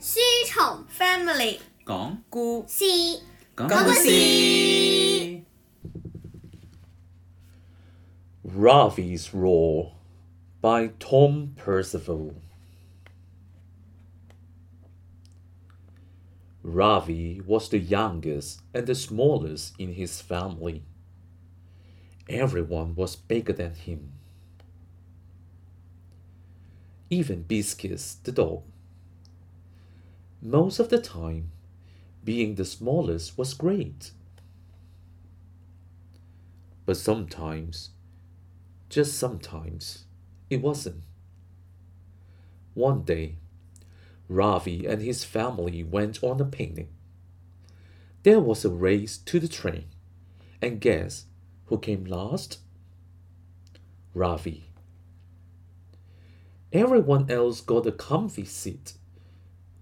书虫 family 讲故事讲故事 Ravi's Roar by Tom Percival. Ravi was the youngest and the smallest in his family. Everyone was bigger than him. Even Biscuits the dog. most of the time, being the smallest was great. But sometimes, just sometimes, it wasn't. One day, Ravi and his family went on a picnic. There was a race to the train, and guess who came last? Ravi. Everyone else got a comfy seat,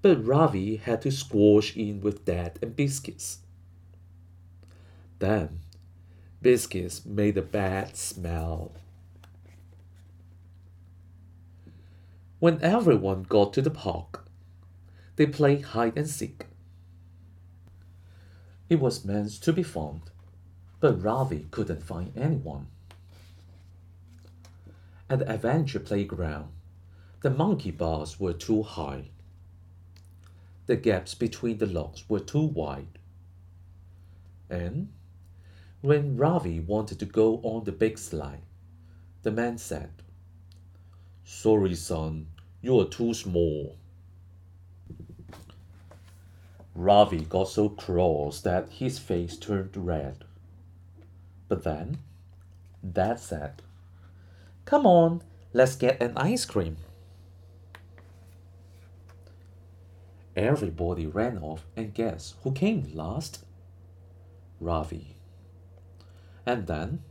but Ravi had to squash in with Dad and Biscuits. Then, Biscuits made a bad smell. When everyone got to the park, they played hide and seek. It was meant to be fun, but Ravi couldn't find anyone. At the adventure playground, the monkey bars were too high. The gaps between the logs were too wide. And when Ravi wanted to go on the big slide, the man said, Sorry, son, you are too small. Ravi got so cross that his face turned red. But then, Dad said, Come on, let's get an ice cream. Everybody ran off, and guess who came last? Ravi. And then,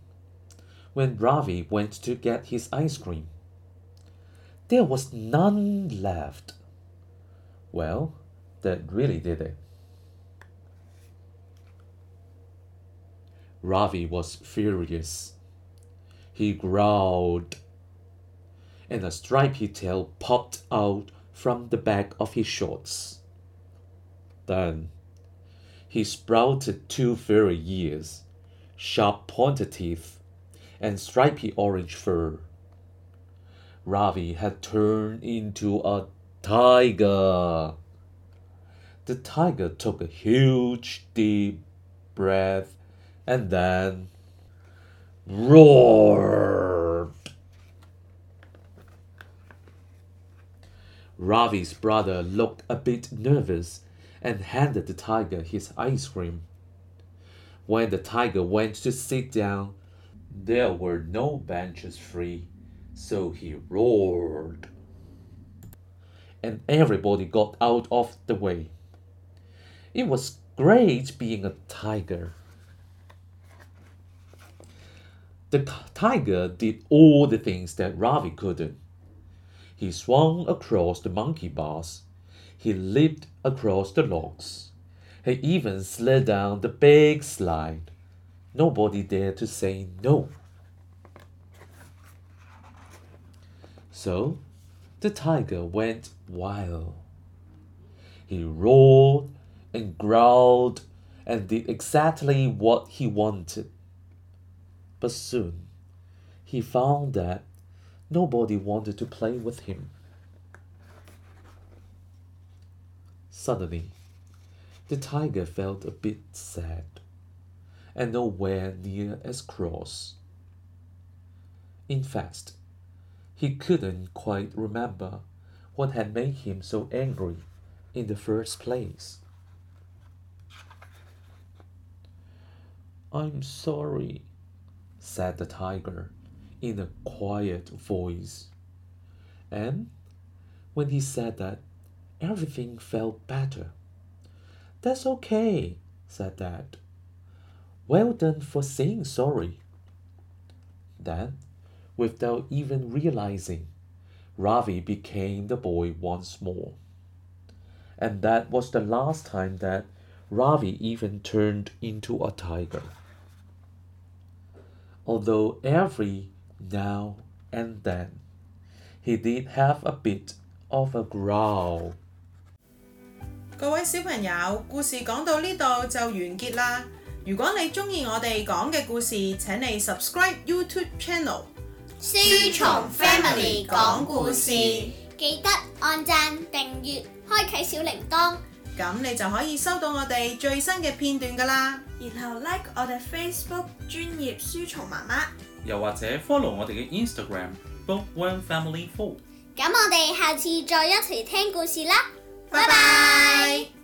when Ravi went to get his ice cream, there was none left. Well, that really did it. Ravi was furious. He growled, and a stripy tail popped out from the back of his shorts. Then he sprouted two furry ears, sharp pointed teeth, and stripy orange fur. Ravi had turned into a tiger. The tiger took a huge deep breath and then roared. Ravi's brother looked a bit nervous and handed the tiger his ice cream. When the tiger went to sit down, there were no benches free, so he roared. And everybody got out of the way. It was great being a tiger. The tiger did all the things that Ravi couldn't. He swung across the monkey bars. He leaped across the logs. He even slid down the big slide. Nobody dared to say no. So the tiger went wild. He roared and growled and did exactly what he wanted. But soon he found that nobody wanted to play with him. Suddenly, the tiger felt a bit sad and nowhere near as cross. In fact, he couldn't quite remember what had made him so angry in the first place. I'm sorry, said the tiger in a quiet voice. And when he said that, everything felt better. That's okay, said Dad. Well done for saying sorry. Then, without even realizing, Ravi became the boy once more. And that was the last time that Ravi even turned into a tiger. Although every now and then he did have a bit of a growl. 各位小朋友，故事讲到呢度就完結啦。如果你中意我哋講嘅故事，請你 subscribe YouTube channel。書蟲 Family 讲故事，記得按讚、訂閱、開啟小鈴鐺。咁你就可以收到我哋最新嘅片段㗎啦。然後 like 我哋 Facebook 專頁書蟲媽媽。又或者 follow 我哋嘅 Instagram Bookworm Family Four。咁我哋下次再一齊聽故事啦，拜拜。